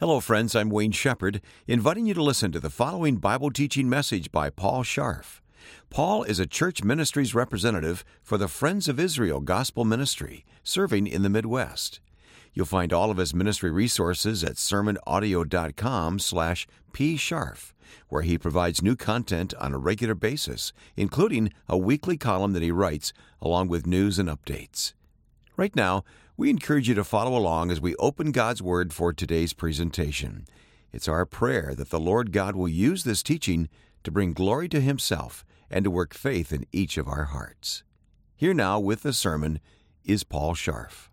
Hello, friends. I'm Wayne Shepherd, inviting you to listen to the following Bible teaching message by Paul Scharf. Paul is a church ministries representative for the Friends of Israel Gospel Ministry, serving in the Midwest. You'll find all of his ministry resources at sermonaudio.com slash pscharf, where he provides new content on a regular basis, including a weekly column that he writes, along with news and updates. Right now, we encourage you to follow along as we open God's Word for today's presentation. It's our prayer that the Lord God will use this teaching to bring glory to Himself and to work faith in each of our hearts. Here now with the sermon is Paul Scharf.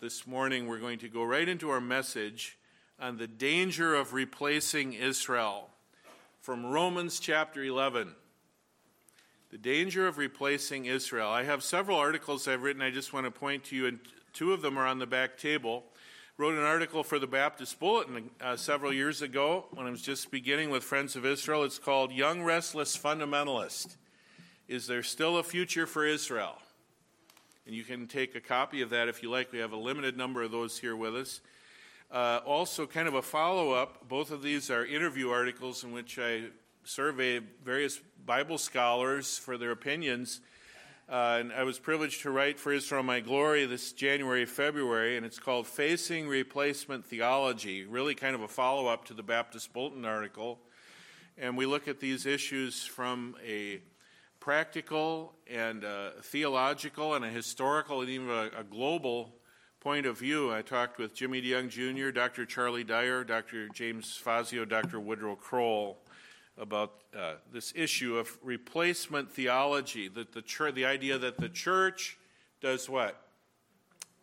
This morning we're going to go right into our message on the danger of replacing Israel from Romans chapter 11. The danger of replacing Israel. I have several articles I've written. I just want to point to you, and two of them are on the back table. Wrote an article for the Baptist Bulletin uh, several years ago when I was just beginning with Friends of Israel. It's called Young Restless Fundamentalist. Is there still a future for Israel? And you can take a copy of that if you like. We have a limited number of those here with us. Uh, also, kind of a follow up, both of these are interview articles in which I survey various Bible scholars for their opinions uh, and I was privileged to write for Israel My Glory this January, February, and it's called Facing Replacement Theology, really kind of a follow up to the Baptist Bulletin article. And we look at these issues from a practical and a theological and a historical and even a, a global point of view. I talked with Jimmy DeYoung Jr., Dr. Charlie Dyer, Dr. James Fazio, Dr. Woodrow Kroll about uh, this issue of replacement theology, that the, the idea that the church does what?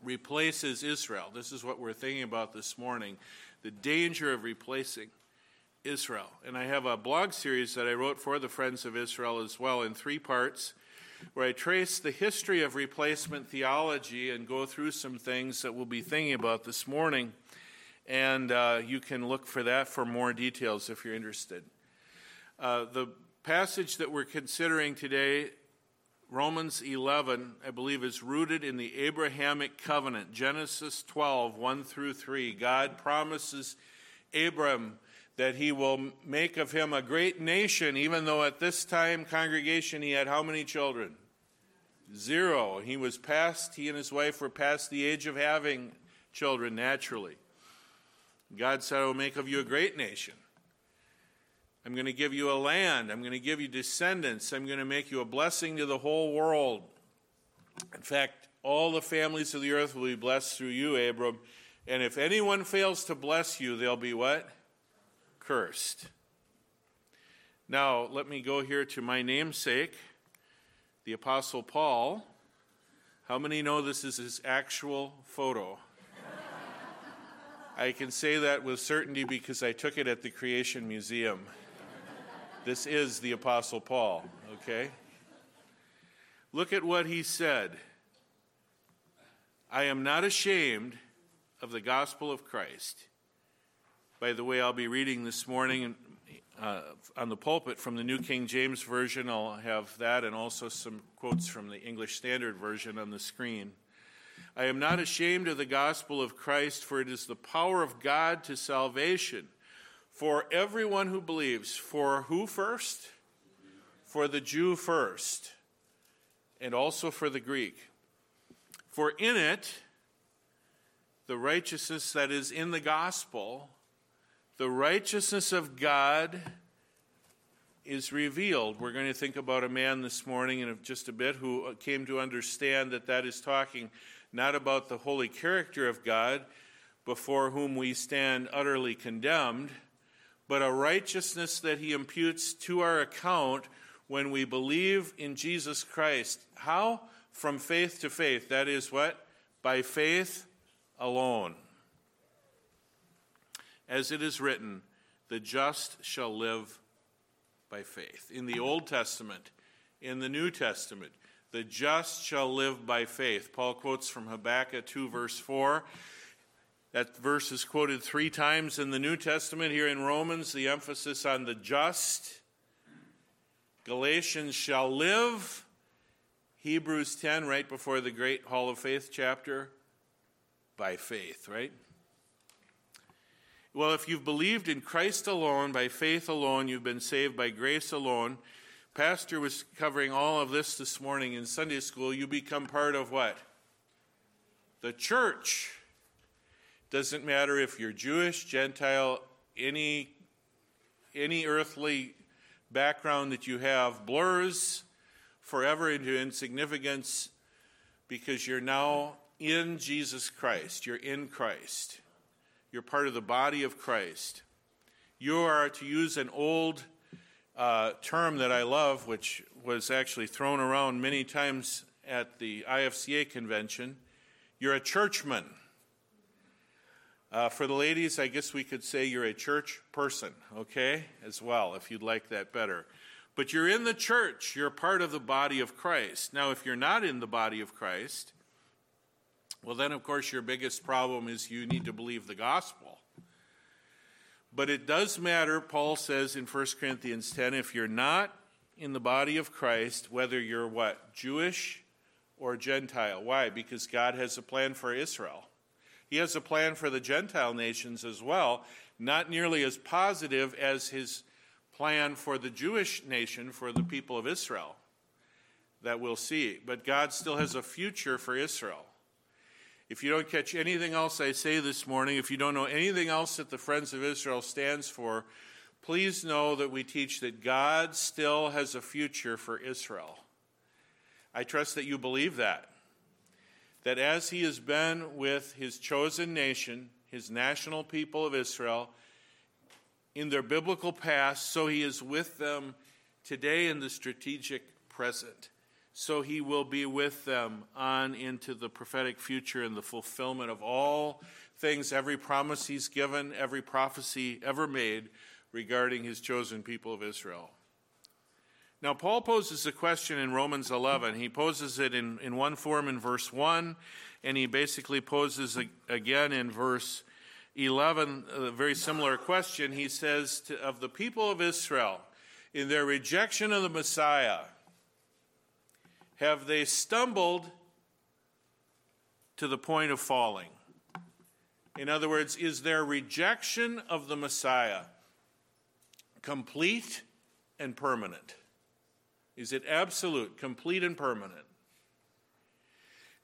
Replaces Israel. This is what we're thinking about this morning the danger of replacing Israel. And I have a blog series that I wrote for the Friends of Israel as well in three parts, where I trace the history of replacement theology and go through some things that we'll be thinking about this morning. And uh, you can look for that for more details if you're interested. Uh, the passage that we're considering today, Romans 11, I believe, is rooted in the Abrahamic covenant. Genesis 12, 1 through 3. God promises Abram that he will make of him a great nation, even though at this time, congregation, he had how many children? Zero. He was past, he and his wife were past the age of having children naturally. God said, I will make of you a great nation. I'm going to give you a land. I'm going to give you descendants. I'm going to make you a blessing to the whole world. In fact, all the families of the earth will be blessed through you, Abram. And if anyone fails to bless you, they'll be what? Cursed. Now, let me go here to my namesake, the Apostle Paul. How many know this is his actual photo? I can say that with certainty because I took it at the Creation Museum. This is the Apostle Paul, okay? Look at what he said. I am not ashamed of the gospel of Christ. By the way, I'll be reading this morning uh, on the pulpit from the New King James Version. I'll have that and also some quotes from the English Standard Version on the screen. I am not ashamed of the gospel of Christ, for it is the power of God to salvation for everyone who believes. For who first? For the Jew first, and also for the Greek. For in it, the righteousness that is in the gospel, the righteousness of God is revealed. We're going to think about a man this morning in just a bit who came to understand that that is talking not about the holy character of God, before whom we stand utterly condemned but a righteousness that he imputes to our account when we believe in Jesus Christ. How? From faith to faith. That is what? By faith alone. As it is written, the just shall live by faith. In the Old Testament, in the New Testament, the just shall live by faith. Paul quotes from Habakkuk 2, verse 4. That verse is quoted three times in the New Testament. Here in Romans, the emphasis on the just. Galatians shall live. Hebrews 10, right before the great Hall of Faith chapter, by faith, right? Well, if you've believed in Christ alone, by faith alone, you've been saved by grace alone. Pastor was covering all of this this morning in Sunday school. You become part of what? The church. Doesn't matter if you're Jewish, Gentile, any any earthly background that you have blurs forever into insignificance because you're now in Jesus Christ. You're in Christ. You're part of the body of Christ. You are, to use an old uh, term that I love, which was actually thrown around many times at the IFCA convention, you're a churchman. Uh, for the ladies, I guess we could say you're a church person, okay, as well, if you'd like that better. But you're in the church, you're part of the body of Christ. Now, if you're not in the body of Christ, well, then, of course, your biggest problem is you need to believe the gospel. But it does matter, Paul says in 1 Corinthians 10, if you're not in the body of Christ, whether you're what, Jewish or Gentile. Why? Because God has a plan for Israel. He has a plan for the Gentile nations as well, not nearly as positive as his plan for the Jewish nation, for the people of Israel, that we'll see. But God still has a future for Israel. If you don't catch anything else I say this morning, if you don't know anything else that the Friends of Israel stands for, please know that we teach that God still has a future for Israel. I trust that you believe that. That as He has been with His chosen nation, His national people of Israel, in their biblical past, so He is with them today in the strategic present so he will be with them on into the prophetic future and the fulfillment of all things, every promise he's given, every prophecy ever made regarding his chosen people of Israel. Now, Paul poses a question in Romans 11. He poses it in, in one form in verse 1, and he basically poses a, again in verse 11 a very similar question. He says to, of the people of Israel, in their rejection of the Messiah, have they stumbled to the point of falling? In other words, is their rejection of the Messiah complete and permanent? Is it absolute, complete, and permanent?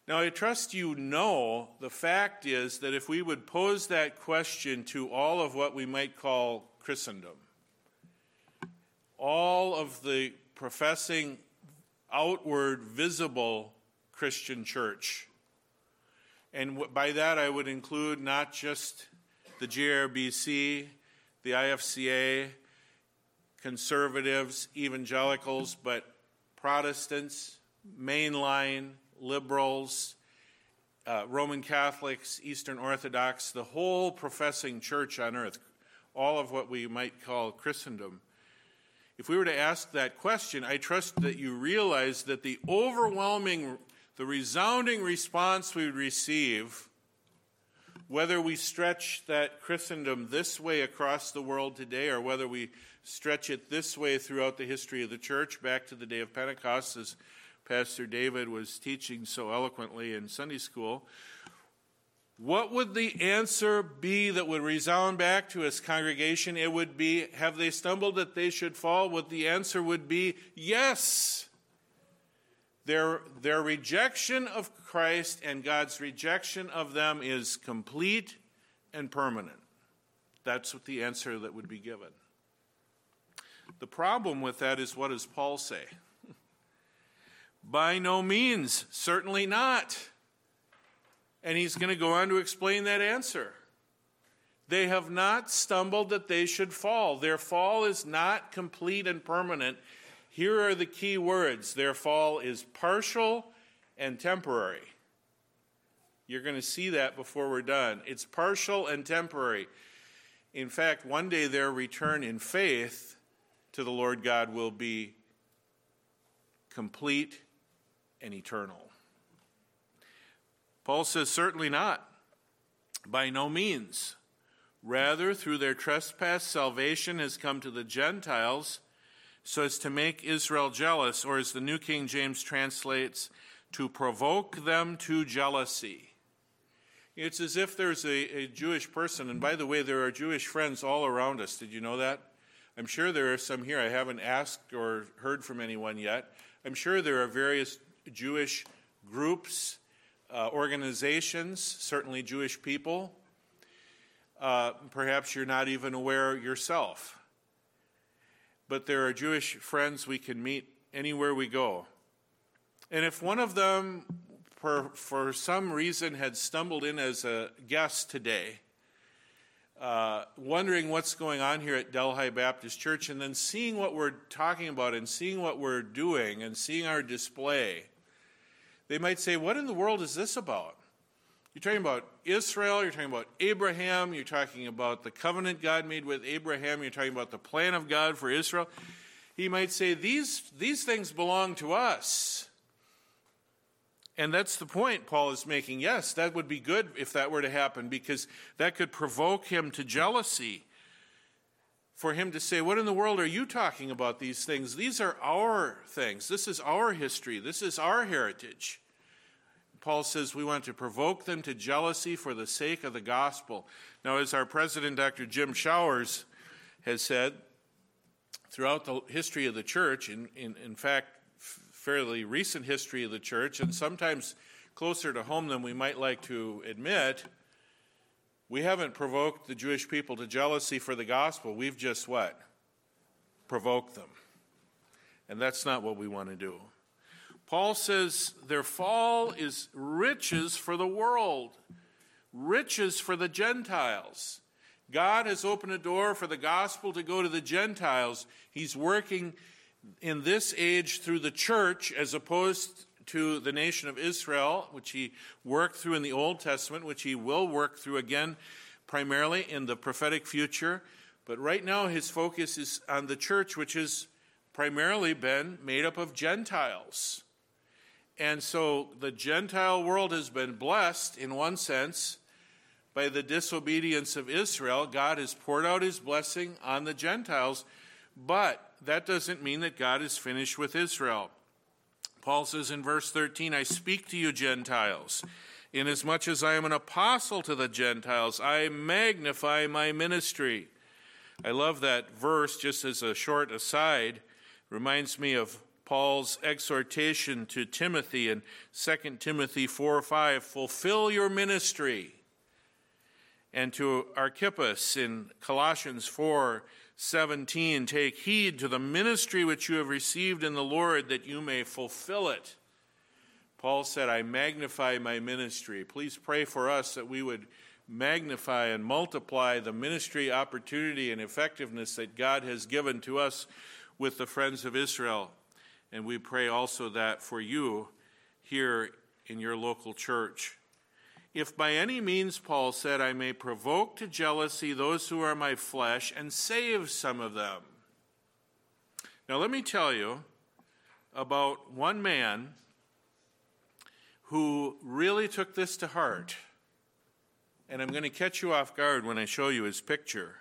Now, I trust you know the fact is that if we would pose that question to all of what we might call Christendom, all of the professing outward, visible Christian church. And by that, I would include not just the JRBC, the IFCA, conservatives, evangelicals, but Protestants, mainline, liberals, uh, Roman Catholics, Eastern Orthodox, the whole professing church on earth, all of what we might call Christendom. If we were to ask that question, I trust that you realize that the overwhelming, the resounding response we would receive, whether we stretch that Christendom this way across the world today or whether we stretch it this way throughout the history of the church back to the day of Pentecost, as Pastor David was teaching so eloquently in Sunday school, what would the answer be that would resound back to his congregation? It would be, Have they stumbled that they should fall? What the answer would be, Yes. Their, their rejection of Christ and God's rejection of them is complete and permanent. That's what the answer that would be given. The problem with that is what does Paul say? By no means, certainly not. And he's going to go on to explain that answer. They have not stumbled that they should fall. Their fall is not complete and permanent. Here are the key words their fall is partial and temporary. You're going to see that before we're done. It's partial and temporary. In fact, one day their return in faith to the Lord God will be complete and eternal. Paul says, Certainly not. By no means. Rather, through their trespass, salvation has come to the Gentiles so as to make Israel jealous, or as the New King James translates, to provoke them to jealousy. It's as if there's a, a Jewish person, and by the way, there are Jewish friends all around us. Did you know that? I'm sure there are some here. I haven't asked or heard from anyone yet. I'm sure there are various Jewish groups, uh, organizations, certainly Jewish people. Uh, perhaps you're not even aware yourself. But there are Jewish friends we can meet anywhere we go. And if one of them, for, for some reason, had stumbled in as a guest today, uh, wondering what's going on here at Delhi Baptist Church, and then seeing what we're talking about and seeing what we're doing and seeing our display, they might say, What in the world is this about? You're talking about Israel, you're talking about Abraham, you're talking about the covenant God made with Abraham, you're talking about the plan of God for Israel. He might say, These, these things belong to us. And that's the point Paul is making. Yes, that would be good if that were to happen because that could provoke him to jealousy. For him to say, What in the world are you talking about these things? These are our things. This is our history. This is our heritage. Paul says we want to provoke them to jealousy for the sake of the gospel. Now, as our president, Dr. Jim Showers, has said, throughout the history of the church, in, in, in fact, fairly recent history of the church, and sometimes closer to home than we might like to admit, we haven't provoked the Jewish people to jealousy for the gospel. We've just what? Provoked them. And that's not what we want to do. Paul says their fall is riches for the world, riches for the Gentiles. God has opened a door for the gospel to go to the Gentiles. He's working in this age through the church as opposed to the nation of Israel, which he worked through in the Old Testament, which he will work through again primarily in the prophetic future. But right now, his focus is on the church, which has primarily been made up of Gentiles. And so the Gentile world has been blessed in one sense by the disobedience of Israel. God has poured out his blessing on the Gentiles, but that doesn't mean that God is finished with Israel. Paul says in verse 13, I speak to you, Gentiles. Inasmuch as I am an apostle to the Gentiles, I magnify my ministry. I love that verse, just as a short aside, reminds me of Paul's exhortation to Timothy in 2 Timothy 4 5 fulfill your ministry. And to Archippus in Colossians 4 17 Take heed to the ministry which you have received in the Lord, that you may fulfill it. Paul said, I magnify my ministry. Please pray for us that we would magnify and multiply the ministry opportunity and effectiveness that God has given to us with the friends of Israel. And we pray also that for you here in your local church. If by any means, Paul said, I may provoke to jealousy those who are my flesh and save some of them. Now, let me tell you about one man who really took this to heart. And I'm going to catch you off guard when I show you his picture.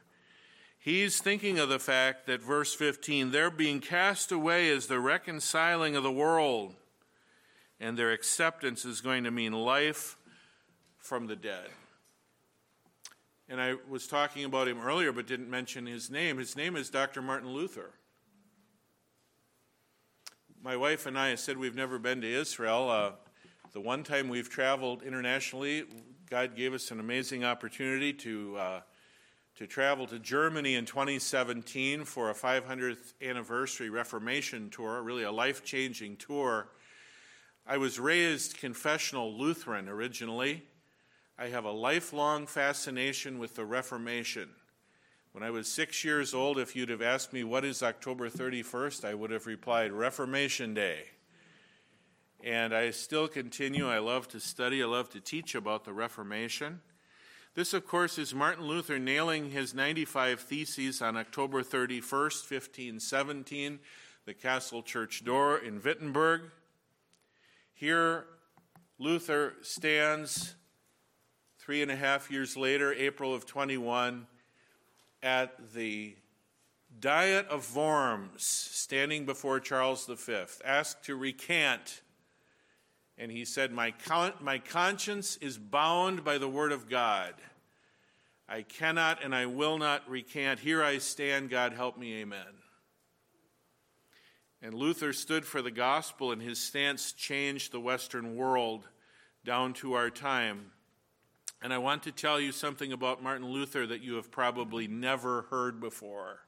He's thinking of the fact that verse 15, they're being cast away as the reconciling of the world, and their acceptance is going to mean life from the dead. And I was talking about him earlier but didn't mention his name. His name is Dr. Martin Luther. My wife and I said we've never been to Israel. Uh, the one time we've traveled internationally, God gave us an amazing opportunity to, uh, to travel to Germany in 2017 for a 500th anniversary Reformation tour, really a life changing tour. I was raised confessional Lutheran originally. I have a lifelong fascination with the Reformation. When I was six years old, if you'd have asked me what is October 31st, I would have replied Reformation Day. And I still continue. I love to study, I love to teach about the Reformation. This, of course, is Martin Luther nailing his 95 Theses on October 31st, 1517, the Castle Church door in Wittenberg. Here, Luther stands three and a half years later, April of 21, at the Diet of Worms, standing before Charles V, asked to recant And he said, my, con- my conscience is bound by the word of God. I cannot and I will not recant. Here I stand, God help me, amen. And Luther stood for the gospel, and his stance changed the Western world down to our time. And I want to tell you something about Martin Luther that you have probably never heard before.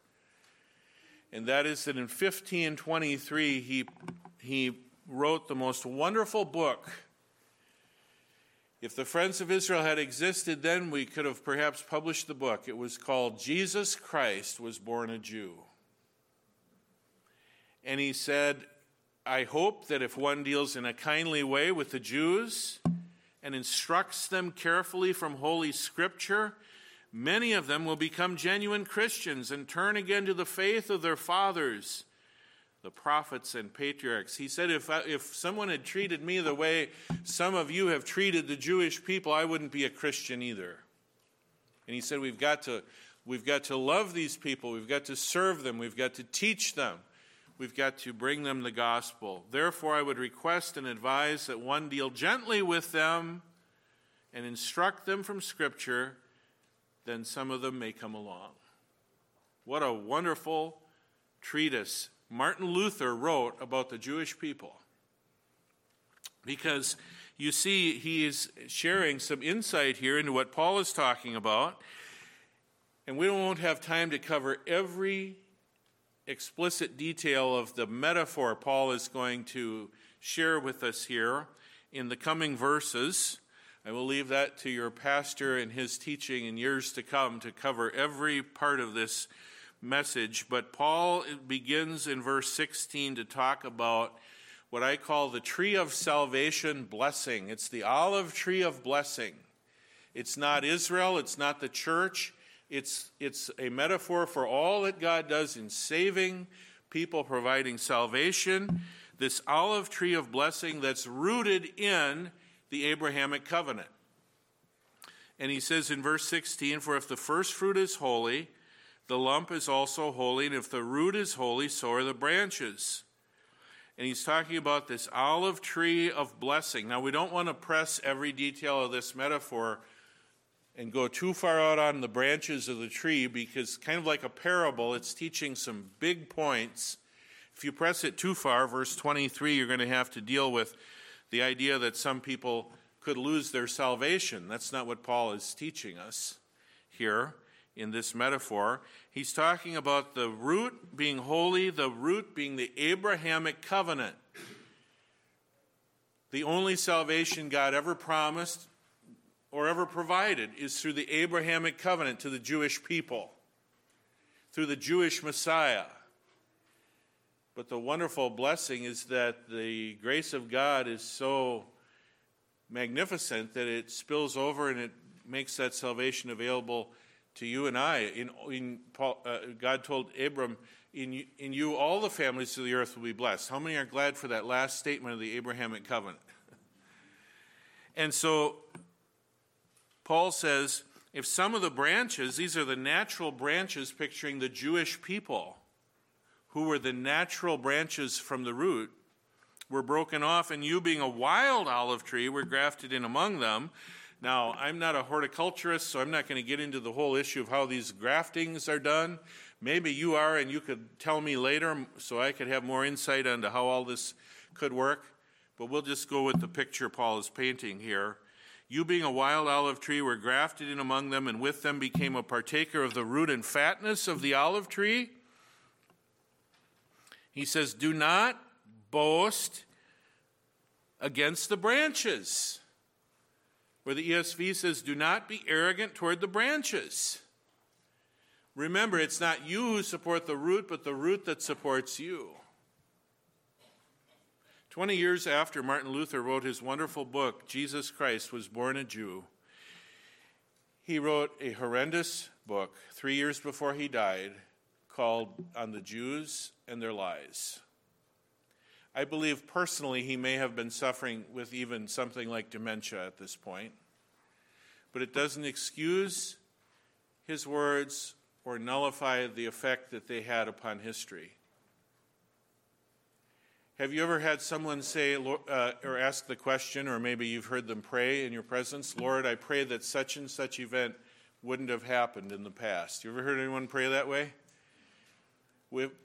And that is that in 1523, he, he wrote the most wonderful book. If the Friends of Israel had existed then, we could have perhaps published the book. It was called Jesus Christ Was Born a Jew. And he said, I hope that if one deals in a kindly way with the Jews and instructs them carefully from Holy Scripture, many of them will become genuine Christians and turn again to the faith of their fathers the prophets and patriarchs. He said, if, I, if someone had treated me the way some of you have treated the Jewish people, I wouldn't be a Christian either. And he said, we've got to, we've got to love these people, we've got to serve them, we've got to teach them, we've got to bring them the gospel. Therefore, I would request and advise that one deal gently with them and instruct them from Scripture, then some of them may come along. What a wonderful treatise Martin Luther wrote about the Jewish people. Because you see, he is sharing some insight here into what Paul is talking about. And we won't have time to cover every explicit detail of the metaphor Paul is going to share with us here in the coming verses. I will leave that to your pastor and his teaching in years to come to cover every part of this message, but Paul begins in verse 16 to talk about what I call the tree of salvation blessing. It's the olive tree of blessing. It's not Israel, it's not the church. It's, it's a metaphor for all that God does in saving people, providing salvation. This olive tree of blessing that's rooted in the Abrahamic covenant. And he says in verse 16, For if the first fruit is holy, the lump is also holy, and if the root is holy, so are the branches. And he's talking about this olive tree of blessing. Now, we don't want to press every detail of this metaphor and go too far out on the branches of the tree because, kind of like a parable, it's teaching some big points. If you press it too far, verse 23, you're going to have to deal with the idea that some people could lose their salvation. That's not what Paul is teaching us here in this metaphor. He's talking about the root being holy, the root being the Abrahamic covenant. The only salvation God ever promised or ever provided is through the Abrahamic covenant to the Jewish people, through the Jewish Messiah. But the wonderful blessing is that the grace of God is so magnificent that it spills over and it makes that salvation available to you and I. In, in Paul, uh, God told Abram, in, in you all the families of the earth will be blessed. How many are glad for that last statement of the Abrahamic covenant? and so Paul says, if some of the branches, these are the natural branches picturing the Jewish people, who were the natural branches from the root, were broken off, and you being a wild olive tree were grafted in among them. Now, I'm not a horticulturist, so I'm not going to get into the whole issue of how these graftings are done. Maybe you are, and you could tell me later so I could have more insight into how all this could work. But we'll just go with the picture Paul is painting here. You, being a wild olive tree, were grafted in among them, and with them became a partaker of the root and fatness of the olive tree. He says, Do not boast against the branches. Where the ESV says, Do not be arrogant toward the branches. Remember, it's not you who support the root, but the root that supports you. Twenty years after Martin Luther wrote his wonderful book, Jesus Christ Was Born a Jew, he wrote a horrendous book three years before he died called On the Jews and Their Lies. I believe personally he may have been suffering with even something like dementia at this point. But it doesn't excuse his words or nullify the effect that they had upon history. Have you ever had someone say uh, or ask the question, or maybe you've heard them pray in your presence, Lord, I pray that such and such event wouldn't have happened in the past? You ever heard anyone pray that way?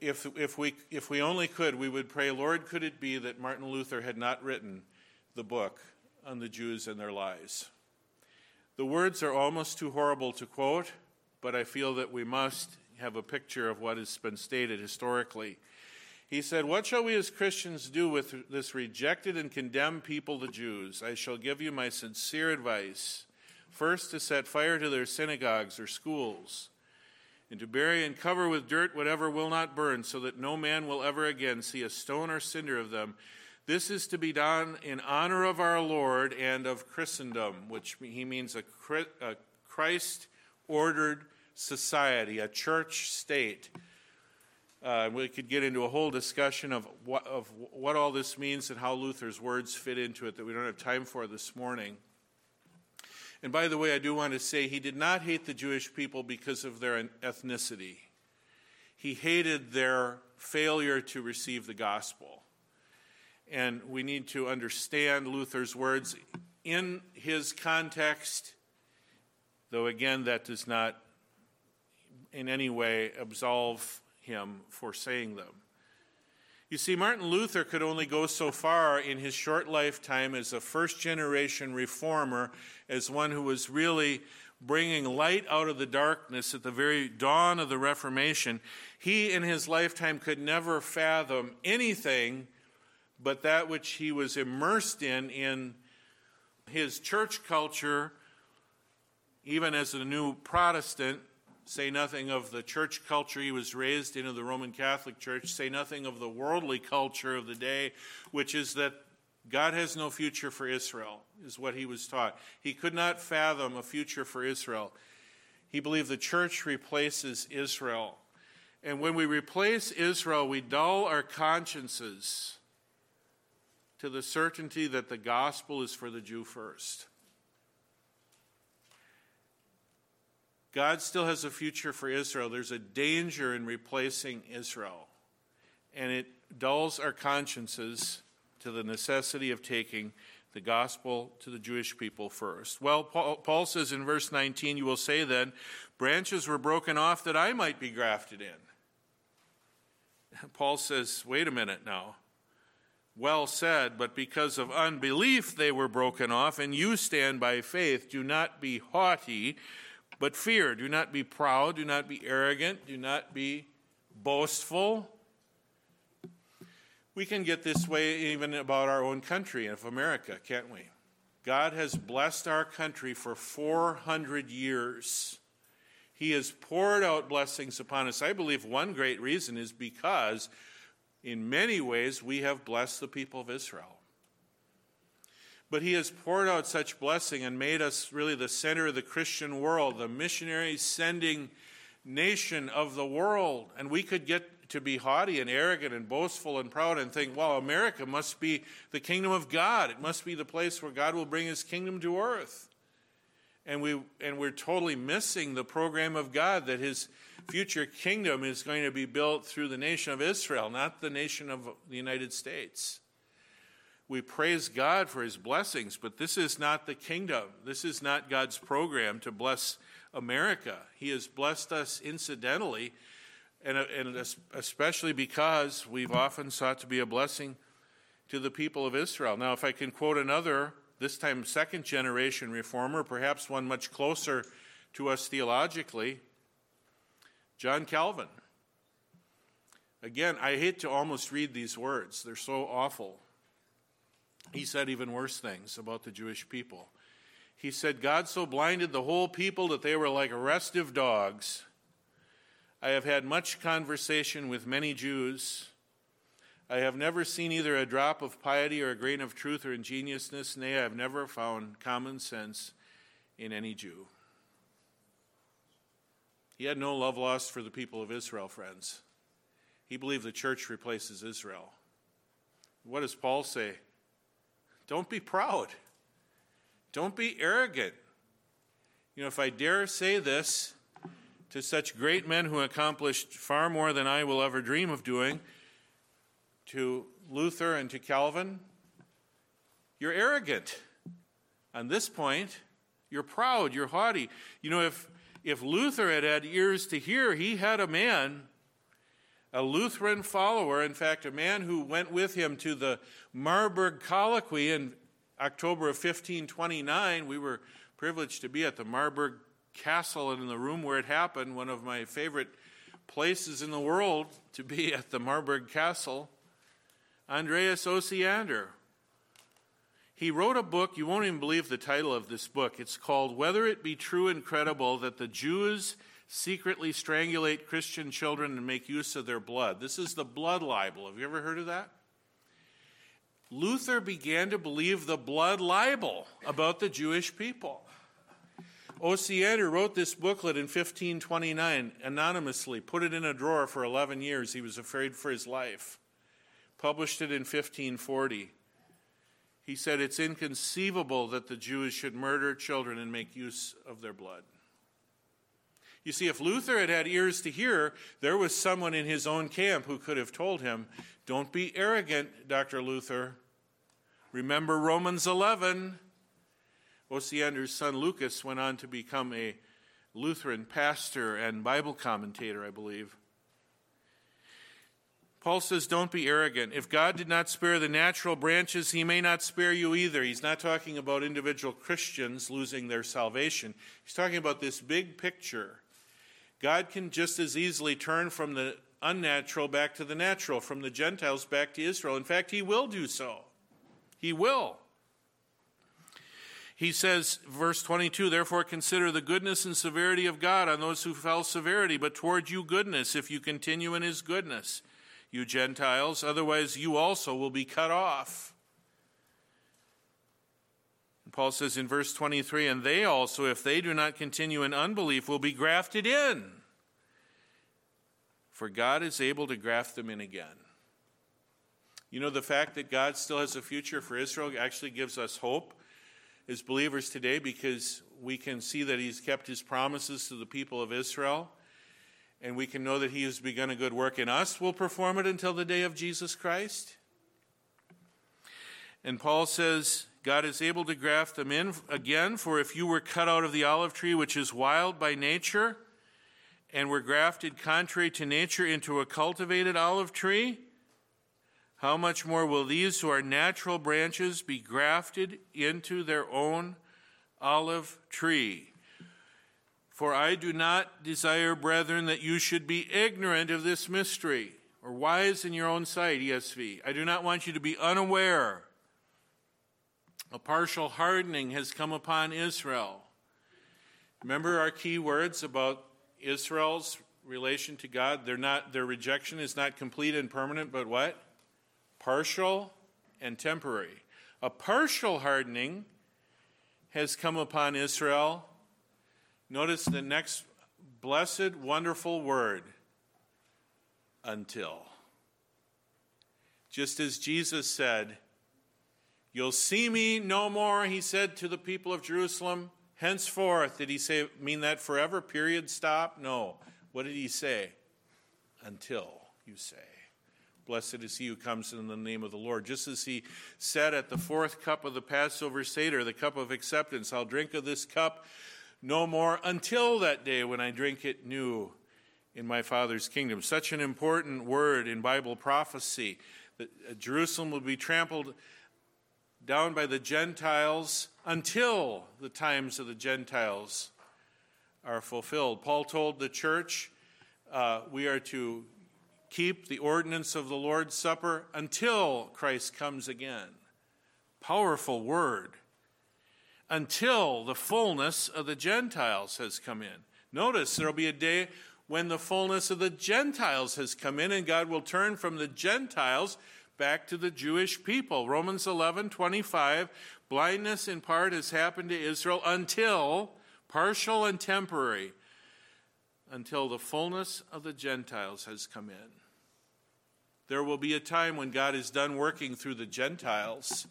If, if, we, if we only could, we would pray, Lord, could it be that Martin Luther had not written the book on the Jews and their lies? The words are almost too horrible to quote, but I feel that we must have a picture of what has been stated historically. He said, What shall we as Christians do with this rejected and condemned people, the Jews? I shall give you my sincere advice. First, to set fire to their synagogues or schools, and to bury and cover with dirt whatever will not burn, so that no man will ever again see a stone or cinder of them. This is to be done in honor of our Lord and of Christendom, which he means a Christ ordered society, a church state. Uh, we could get into a whole discussion of what, of what all this means and how Luther's words fit into it that we don't have time for this morning. And by the way, I do want to say he did not hate the Jewish people because of their ethnicity. He hated their failure to receive the gospel. And we need to understand Luther's words in his context, though again, that does not in any way absolve him for saying them. You see, Martin Luther could only go so far in his short lifetime as a first generation reformer, as one who was really bringing light out of the darkness at the very dawn of the Reformation. He, in his lifetime, could never fathom anything but that which he was immersed in in his church culture, even as a new Protestant, say nothing of the church culture he was raised into the Roman Catholic Church, say nothing of the worldly culture of the day, which is that God has no future for Israel, is what he was taught. He could not fathom a future for Israel. He believed the church replaces Israel. And when we replace Israel, we dull our consciences to the certainty that the gospel is for the Jew first. God still has a future for Israel. There's a danger in replacing Israel, and it dulls our consciences to the necessity of taking the gospel to the Jewish people first. Well, Paul, says in verse 19, You will say then, branches were broken off that I might be grafted in. Paul says, Wait a minute now. Well said, but because of unbelief they were broken off, and you stand by faith. Do not be haughty but fear. Do not be proud. Do not be arrogant. Do not be boastful. We can get this way even about our own country of America, can't we? God has blessed our country for 400 years. He has poured out blessings upon us. I believe one great reason is because, in many ways, we have blessed the people of Israel. But he has poured out such blessing and made us really the center of the Christian world, the missionary sending nation of the world. And we could get to be haughty and arrogant and boastful and proud and think, well, America must be the kingdom of God. It must be the place where God will bring his kingdom to earth. And, we, and we're totally missing the program of God that his future kingdom is going to be built through the nation of Israel, not the nation of the United States we praise God for his blessings, but this is not the kingdom. This is not God's program to bless America. He has blessed us incidentally, and, and especially because we've often sought to be a blessing to the people of Israel. Now, if I can quote another, this time second generation reformer, perhaps one much closer to us theologically, John Calvin. Again, I hate to almost read these words, they're so awful. He said even worse things about the Jewish people. He said, God so blinded the whole people that they were like restive dogs. I have had much conversation with many Jews. I have never seen either a drop of piety or a grain of truth or ingenuousness, nay, I have never found common sense in any Jew. He had no love lost for the people of Israel, friends. He believed the church replaces Israel. What does Paul say? Don't be proud. Don't be arrogant. You know, if I dare say this to such great men who accomplished far more than I will ever dream of doing, to Luther and to Calvin, you're arrogant. On this point, you're proud, you're haughty. You know, if, if Luther had had ears to hear, he had a man, a Lutheran follower, in fact, a man who went with him to the Marburg Colloquy in October of 1529. We were privileged to be at the Marburg Castle and in the room where it happened, one of my favorite places in the world to be at the Marburg Castle. Andreas Osiander. He wrote a book, you won't even believe the title of this book. It's called Whether It Be True and Credible That the Jews Secretly Strangulate Christian Children and Make Use of Their Blood. This is the blood libel. Have you ever heard of that? Luther began to believe the blood libel about the Jewish people. Osiander wrote this booklet in 1529 anonymously, put it in a drawer for 11 years. He was afraid for his life. Published it in 1540. He said it's inconceivable that the Jews should murder children and make use of their blood. You see, if Luther had had ears to hear, there was someone in his own camp who could have told him, Don't be arrogant, Dr. Luther. Remember Romans 11. Osiander's son Lucas went on to become a Lutheran pastor and Bible commentator, I believe. Paul says, Don't be arrogant. If God did not spare the natural branches, he may not spare you either. He's not talking about individual Christians losing their salvation. He's talking about this big picture. God can just as easily turn from the unnatural back to the natural, from the Gentiles back to Israel. In fact, he will do so. He will. He says, verse 22, therefore consider the goodness and severity of God on those who fell severity, but toward you goodness, if you continue in his goodness you Gentiles, otherwise you also will be cut off. Paul says in verse 23 and they also, if they do not continue in unbelief, will be grafted in. For God is able to graft them in again. You know, the fact that God still has a future for Israel actually gives us hope as believers today because we can see that He's kept His promises to the people of Israel and we can know that he has begun a good work in us, will perform it until the day of Jesus Christ. And Paul says, God is able to graft them in again, for if you were cut out of the olive tree, which is wild by nature, and were grafted contrary to nature into a cultivated olive tree, how much more will these who are natural branches be grafted into their own olive tree? For I do not desire, brethren, that you should be ignorant of this mystery, or wise in your own sight, ESV. I do not want you to be unaware. A partial hardening has come upon Israel. Remember our key words about Israel's relation to God? They're not, their rejection is not complete and permanent, but what? Partial and temporary. A partial hardening has come upon Israel Notice the next blessed, wonderful word until. Just as Jesus said, You'll see me no more, he said to the people of Jerusalem. Henceforth, did he say, mean that forever? Period, stop? No. What did he say? Until, you say. Blessed is he who comes in the name of the Lord. Just as he said at the fourth cup of the Passover Seder, the cup of acceptance, I'll drink of this cup no more until that day when I drink it new in my Father's kingdom. Such an important word in Bible prophecy that uh, Jerusalem will be trampled down by the Gentiles until the times of the Gentiles are fulfilled. Paul told the church uh, we are to keep the ordinance of the Lord's Supper until Christ comes again. Powerful word until the fullness of the Gentiles has come in. Notice there will be a day when the fullness of the Gentiles has come in, and God will turn from the Gentiles back to the Jewish people. Romans 11 25, blindness in part has happened to Israel until, partial and temporary, until the fullness of the Gentiles has come in. There will be a time when God is done working through the Gentiles,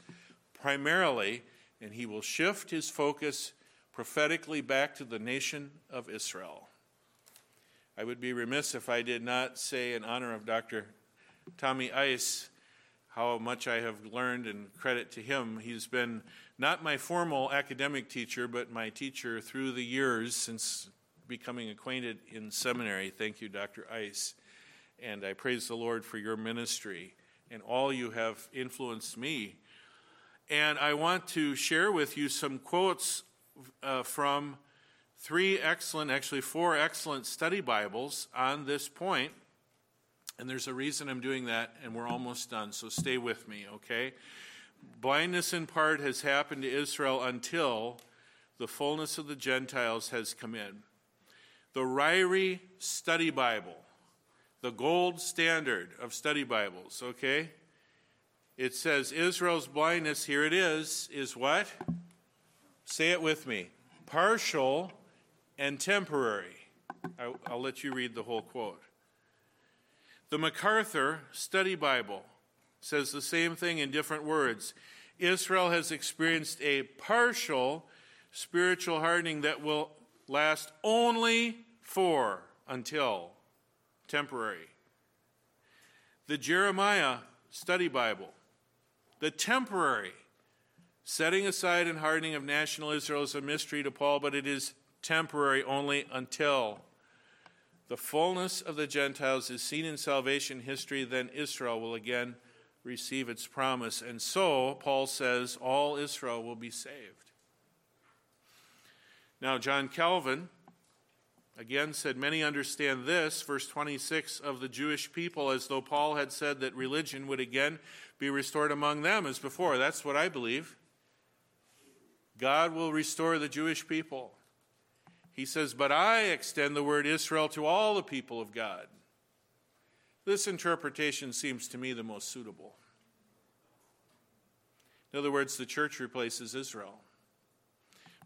primarily and he will shift his focus prophetically back to the nation of Israel. I would be remiss if I did not say, in honor of Dr. Tommy Ice, how much I have learned and credit to him. He's been not my formal academic teacher, but my teacher through the years since becoming acquainted in seminary. Thank you, Dr. Ice. And I praise the Lord for your ministry and all you have influenced me. And I want to share with you some quotes uh, from three excellent, actually, four excellent study Bibles on this point. And there's a reason I'm doing that, and we're almost done, so stay with me, okay? Blindness in part has happened to Israel until the fullness of the Gentiles has come in. The Ryrie Study Bible, the gold standard of study Bibles, okay? It says Israel's blindness, here it is, is what? Say it with me partial and temporary. I'll, I'll let you read the whole quote. The MacArthur Study Bible says the same thing in different words. Israel has experienced a partial spiritual hardening that will last only for until temporary. The Jeremiah Study Bible, the temporary setting aside and hardening of national Israel is a mystery to Paul, but it is temporary only until the fullness of the Gentiles is seen in salvation history, then Israel will again receive its promise. And so, Paul says, all Israel will be saved. Now, John Calvin again said, Many understand this, verse 26, of the Jewish people, as though Paul had said that religion would again be restored among them as before. That's what I believe. God will restore the Jewish people. He says, But I extend the word Israel to all the people of God. This interpretation seems to me the most suitable. In other words, the church replaces Israel.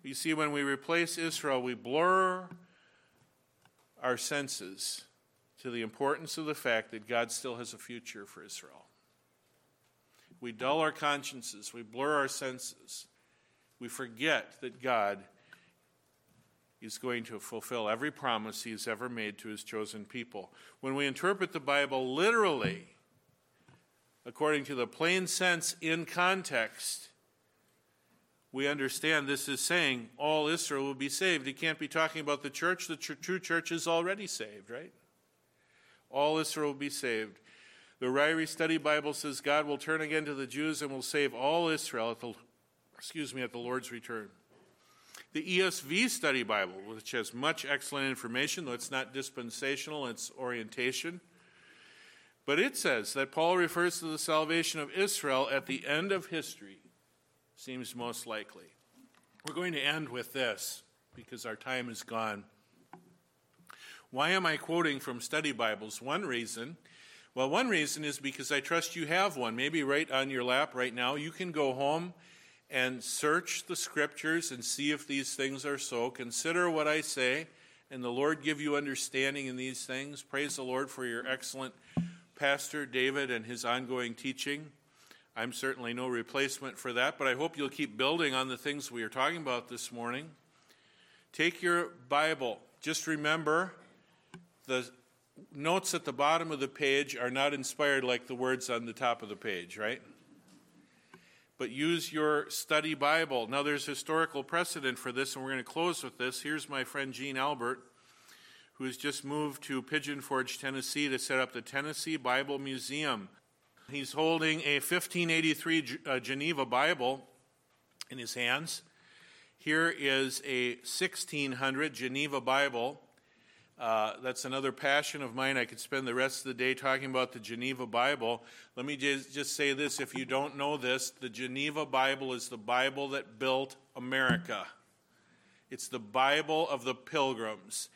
You see, when we replace Israel, we blur our senses to the importance of the fact that God still has a future for Israel. We dull our consciences, we blur our senses, we forget that God He's going to fulfill every promise he's ever made to his chosen people. When we interpret the Bible literally, according to the plain sense in context, we understand this is saying all Israel will be saved. He can't be talking about the church. The tr- true church is already saved, right? All Israel will be saved. The Ryrie Study Bible says God will turn again to the Jews and will save all Israel at the, excuse me, at the Lord's return. The ESV Study Bible, which has much excellent information, though it's not dispensational, it's orientation. But it says that Paul refers to the salvation of Israel at the end of history, seems most likely. We're going to end with this because our time is gone. Why am I quoting from study Bibles? One reason. Well, one reason is because I trust you have one, maybe right on your lap right now. You can go home and search the scriptures and see if these things are so. Consider what I say, and the Lord give you understanding in these things. Praise the Lord for your excellent pastor, David, and his ongoing teaching. I'm certainly no replacement for that, but I hope you'll keep building on the things we are talking about this morning. Take your Bible. Just remember the notes at the bottom of the page are not inspired like the words on the top of the page, right? But use your study Bible. Now, there's historical precedent for this, and we're going to close with this. Here's my friend Gene Albert, who has just moved to Pigeon Forge, Tennessee, to set up the Tennessee Bible Museum. He's holding a 1583 uh, Geneva Bible in his hands. Here is a 1600 Geneva Bible uh, that's another passion of mine. I could spend the rest of the day talking about the Geneva Bible. Let me just, just say this if you don't know this, the Geneva Bible is the Bible that built America. It's the Bible of the pilgrims.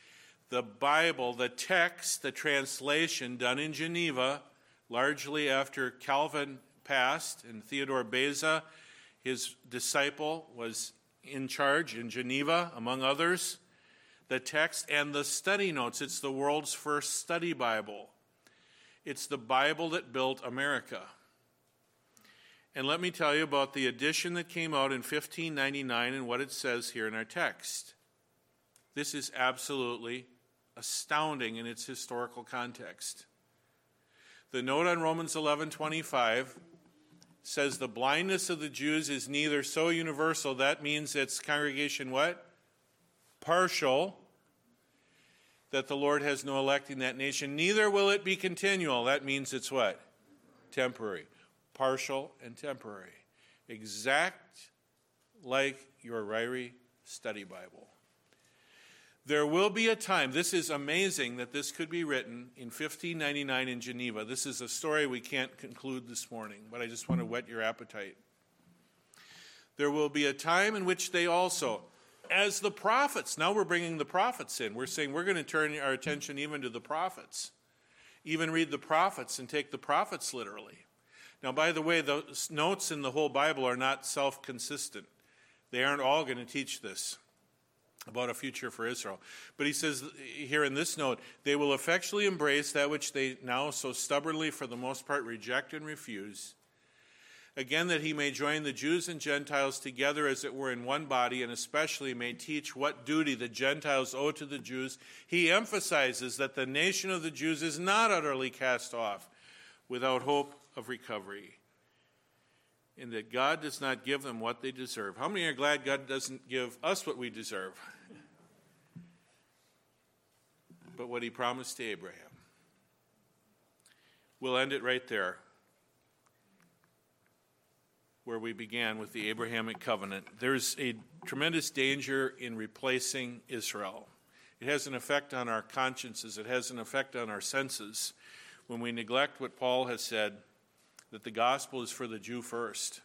The Bible, the text, the translation done in Geneva, largely after Calvin passed and Theodore Beza, his disciple, was in charge in Geneva, among others the text and the study notes. It's the world's first study Bible. It's the Bible that built America. And let me tell you about the edition that came out in 1599 and what it says here in our text. This is absolutely astounding in its historical context. The note on Romans 11:25 says the blindness of the Jews is neither so universal, that means it's congregation what? Partial, that the Lord has no electing that nation. Neither will it be continual. That means it's what? Temporary. Partial and temporary. Exact like your Ryrie study Bible. There will be a time, this is amazing that this could be written in 1599 in Geneva. This is a story we can't conclude this morning, but I just want to whet your appetite. There will be a time in which they also, as the prophets, now we're bringing the prophets in. We're saying we're going to turn our attention even to the prophets, even read the prophets and take the prophets literally. Now, by the way, the notes in the whole Bible are not self consistent, they aren't all going to teach this about a future for Israel. But he says here in this note, they will effectually embrace that which they now so stubbornly, for the most part, reject and refuse. Again, that he may join the Jews and Gentiles together as it were in one body, and especially may teach what duty the Gentiles owe to the Jews. He emphasizes that the nation of the Jews is not utterly cast off without hope of recovery and that God does not give them what they deserve. How many are glad God doesn't give us what we deserve? but what he promised to Abraham. We'll end it right there, where we began with the Abrahamic covenant. There's a tremendous danger in replacing Israel. It has an effect on our consciences, it has an effect on our senses when we neglect what Paul has said that the gospel is for the Jew first.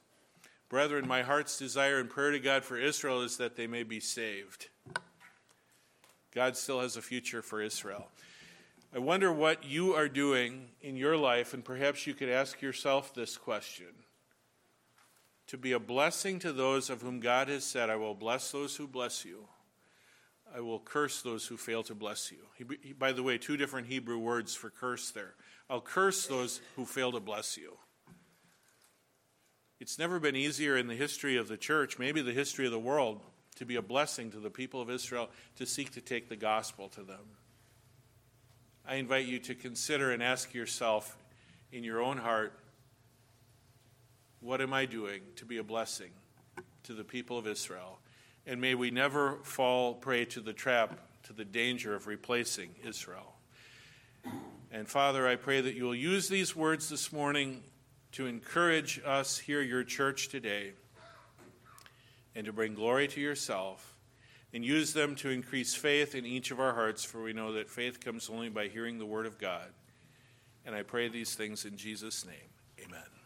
Brethren, my heart's desire and prayer to God for Israel is that they may be saved. God still has a future for Israel. I wonder what you are doing in your life, and perhaps you could ask yourself this question to be a blessing to those of whom God has said, I will bless those who bless you. I will curse those who fail to bless you. He, by the way, two different Hebrew words for curse there. I'll curse those who fail to bless you. It's never been easier in the history of the church, maybe the history of the world, to be a blessing to the people of Israel to seek to take the gospel to them. I invite you to consider and ask yourself in your own heart what am I doing to be a blessing to the people of Israel? And may we never fall prey to the trap, to the danger of replacing Israel. And Father, I pray that you will use these words this morning to encourage us here, your church today, and to bring glory to yourself, and use them to increase faith in each of our hearts, for we know that faith comes only by hearing the word of God. And I pray these things in Jesus' name. Amen.